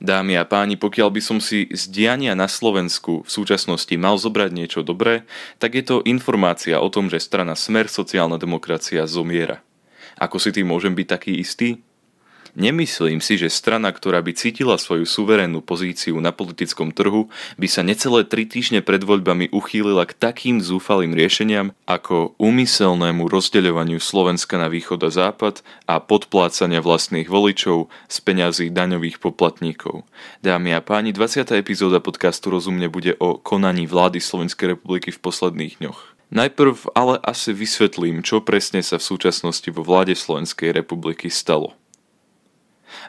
Dámy a páni, pokiaľ by som si z diania na Slovensku v súčasnosti mal zobrať niečo dobré, tak je to informácia o tom, že strana Smer sociálna demokracia zomiera. Ako si tým môžem byť taký istý? Nemyslím si, že strana, ktorá by cítila svoju suverénnu pozíciu na politickom trhu, by sa necelé tri týždne pred voľbami uchýlila k takým zúfalým riešeniam ako úmyselnému rozdeľovaniu Slovenska na východ a západ a podplácania vlastných voličov z peňazí daňových poplatníkov. Dámy a páni, 20. epizóda podcastu Rozumne bude o konaní vlády Slovenskej republiky v posledných dňoch. Najprv ale asi vysvetlím, čo presne sa v súčasnosti vo vláde Slovenskej republiky stalo.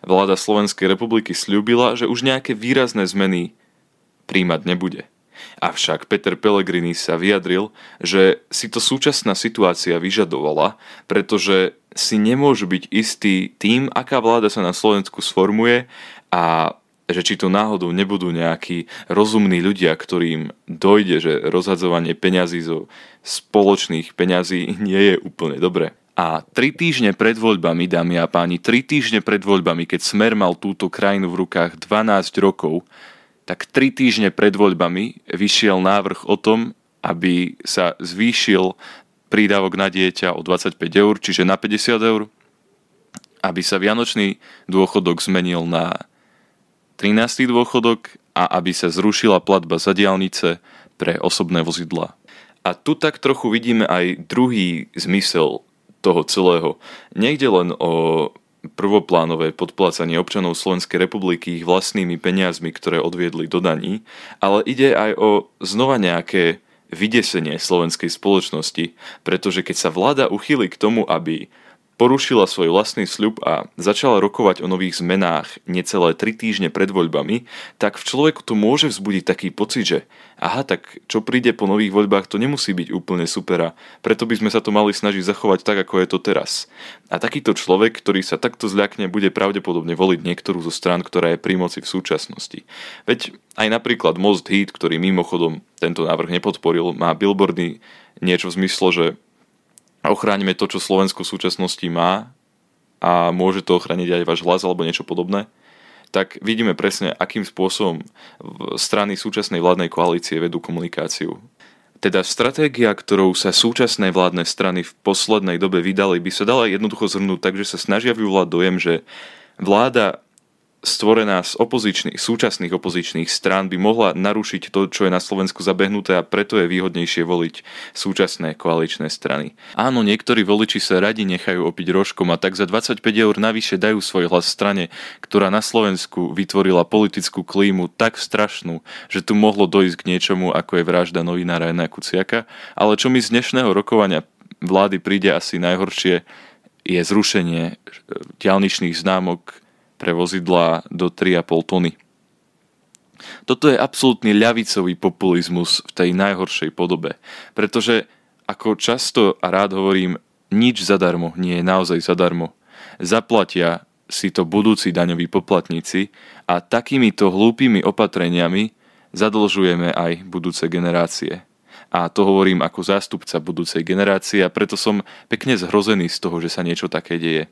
Vláda Slovenskej republiky slúbila, že už nejaké výrazné zmeny príjmať nebude. Avšak Peter Pellegrini sa vyjadril, že si to súčasná situácia vyžadovala, pretože si nemôžu byť istí tým, aká vláda sa na Slovensku sformuje a že či to náhodou nebudú nejakí rozumní ľudia, ktorým dojde, že rozhadzovanie peňazí zo spoločných peňazí nie je úplne dobré. A tri týždne pred voľbami, dámy a páni, tri týždne pred voľbami, keď Smer mal túto krajinu v rukách 12 rokov, tak tri týždne pred voľbami vyšiel návrh o tom, aby sa zvýšil prídavok na dieťa o 25 eur, čiže na 50 eur, aby sa vianočný dôchodok zmenil na 13. dôchodok a aby sa zrušila platba za diálnice pre osobné vozidla. A tu tak trochu vidíme aj druhý zmysel toho celého. Nejde len o prvoplánové podplácanie občanov Slovenskej republiky ich vlastnými peniazmi, ktoré odviedli do daní, ale ide aj o znova nejaké vydesenie slovenskej spoločnosti, pretože keď sa vláda uchýli k tomu, aby porušila svoj vlastný sľub a začala rokovať o nových zmenách necelé 3 týždne pred voľbami, tak v človeku to môže vzbudiť taký pocit, že aha, tak čo príde po nových voľbách, to nemusí byť úplne super a preto by sme sa to mali snažiť zachovať tak, ako je to teraz. A takýto človek, ktorý sa takto zľakne, bude pravdepodobne voliť niektorú zo strán, ktorá je pri moci v súčasnosti. Veď aj napríklad Most Heat, ktorý mimochodom tento návrh nepodporil, má billboardy niečo v zmysle, že a ochránime to, čo Slovensko v súčasnosti má a môže to ochrániť aj váš hlas alebo niečo podobné, tak vidíme presne, akým spôsobom strany súčasnej vládnej koalície vedú komunikáciu. Teda stratégia, ktorou sa súčasné vládne strany v poslednej dobe vydali, by sa dala jednoducho zhrnúť tak, že sa snažia vyvolať dojem, že vláda stvorená z opozičných, súčasných opozičných strán by mohla narušiť to, čo je na Slovensku zabehnuté a preto je výhodnejšie voliť súčasné koaličné strany. Áno, niektorí voliči sa radi nechajú opiť rožkom a tak za 25 eur navyše dajú svoj hlas strane, ktorá na Slovensku vytvorila politickú klímu tak strašnú, že tu mohlo dojsť k niečomu, ako je vražda novinára Jana Kuciaka, ale čo mi z dnešného rokovania vlády príde asi najhoršie, je zrušenie diálničných známok pre vozidlá do 3,5 tony. Toto je absolútny ľavicový populizmus v tej najhoršej podobe, pretože ako často a rád hovorím, nič zadarmo nie je naozaj zadarmo. Zaplatia si to budúci daňoví poplatníci a takýmito hlúpými opatreniami zadlžujeme aj budúce generácie. A to hovorím ako zástupca budúcej generácie a preto som pekne zhrozený z toho, že sa niečo také deje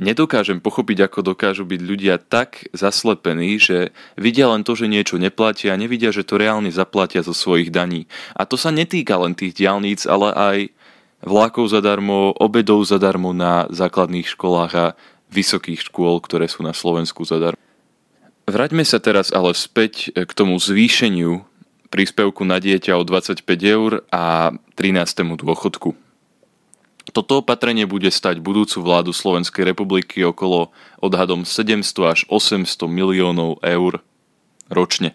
nedokážem pochopiť, ako dokážu byť ľudia tak zaslepení, že vidia len to, že niečo neplatia a nevidia, že to reálne zaplatia zo svojich daní. A to sa netýka len tých diálnic, ale aj vlákov zadarmo, obedov zadarmo na základných školách a vysokých škôl, ktoré sú na Slovensku zadarmo. Vráťme sa teraz ale späť k tomu zvýšeniu príspevku na dieťa o 25 eur a 13. dôchodku. Toto opatrenie bude stať budúcu vládu Slovenskej republiky okolo odhadom 700 až 800 miliónov eur ročne.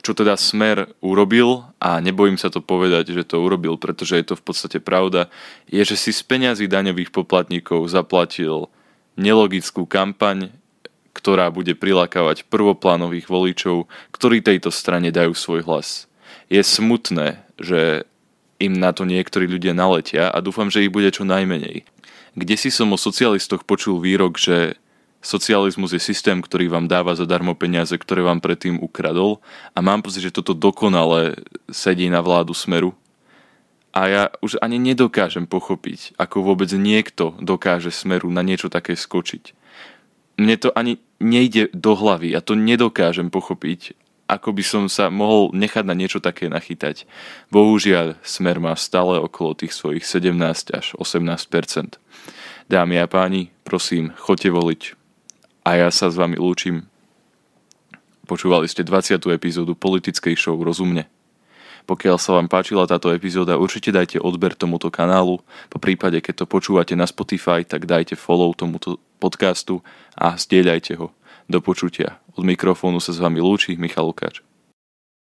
Čo teda Smer urobil, a nebojím sa to povedať, že to urobil, pretože je to v podstate pravda, je, že si z peňazí daňových poplatníkov zaplatil nelogickú kampaň, ktorá bude prilákavať prvoplánových voličov, ktorí tejto strane dajú svoj hlas. Je smutné, že im na to niektorí ľudia naletia a dúfam, že ich bude čo najmenej. Kde si som o socialistoch počul výrok, že socializmus je systém, ktorý vám dáva zadarmo peniaze, ktoré vám predtým ukradol a mám pocit, že toto dokonale sedí na vládu smeru. A ja už ani nedokážem pochopiť, ako vôbec niekto dokáže smeru na niečo také skočiť. mne to ani nejde do hlavy a to nedokážem pochopiť, ako by som sa mohol nechať na niečo také nachytať. Bohužiaľ, smer má stále okolo tých svojich 17 až 18% Dámy a páni, prosím, choďte voliť. A ja sa s vami lúčim. Počúvali ste 20. epizódu politickej show Rozumne. Pokiaľ sa vám páčila táto epizóda, určite dajte odber tomuto kanálu. Po prípade, keď to počúvate na Spotify, tak dajte follow tomuto podcastu a zdieľajte ho. Do počutia. Od mikrofónu sa s vami lúči Michal Lukáč.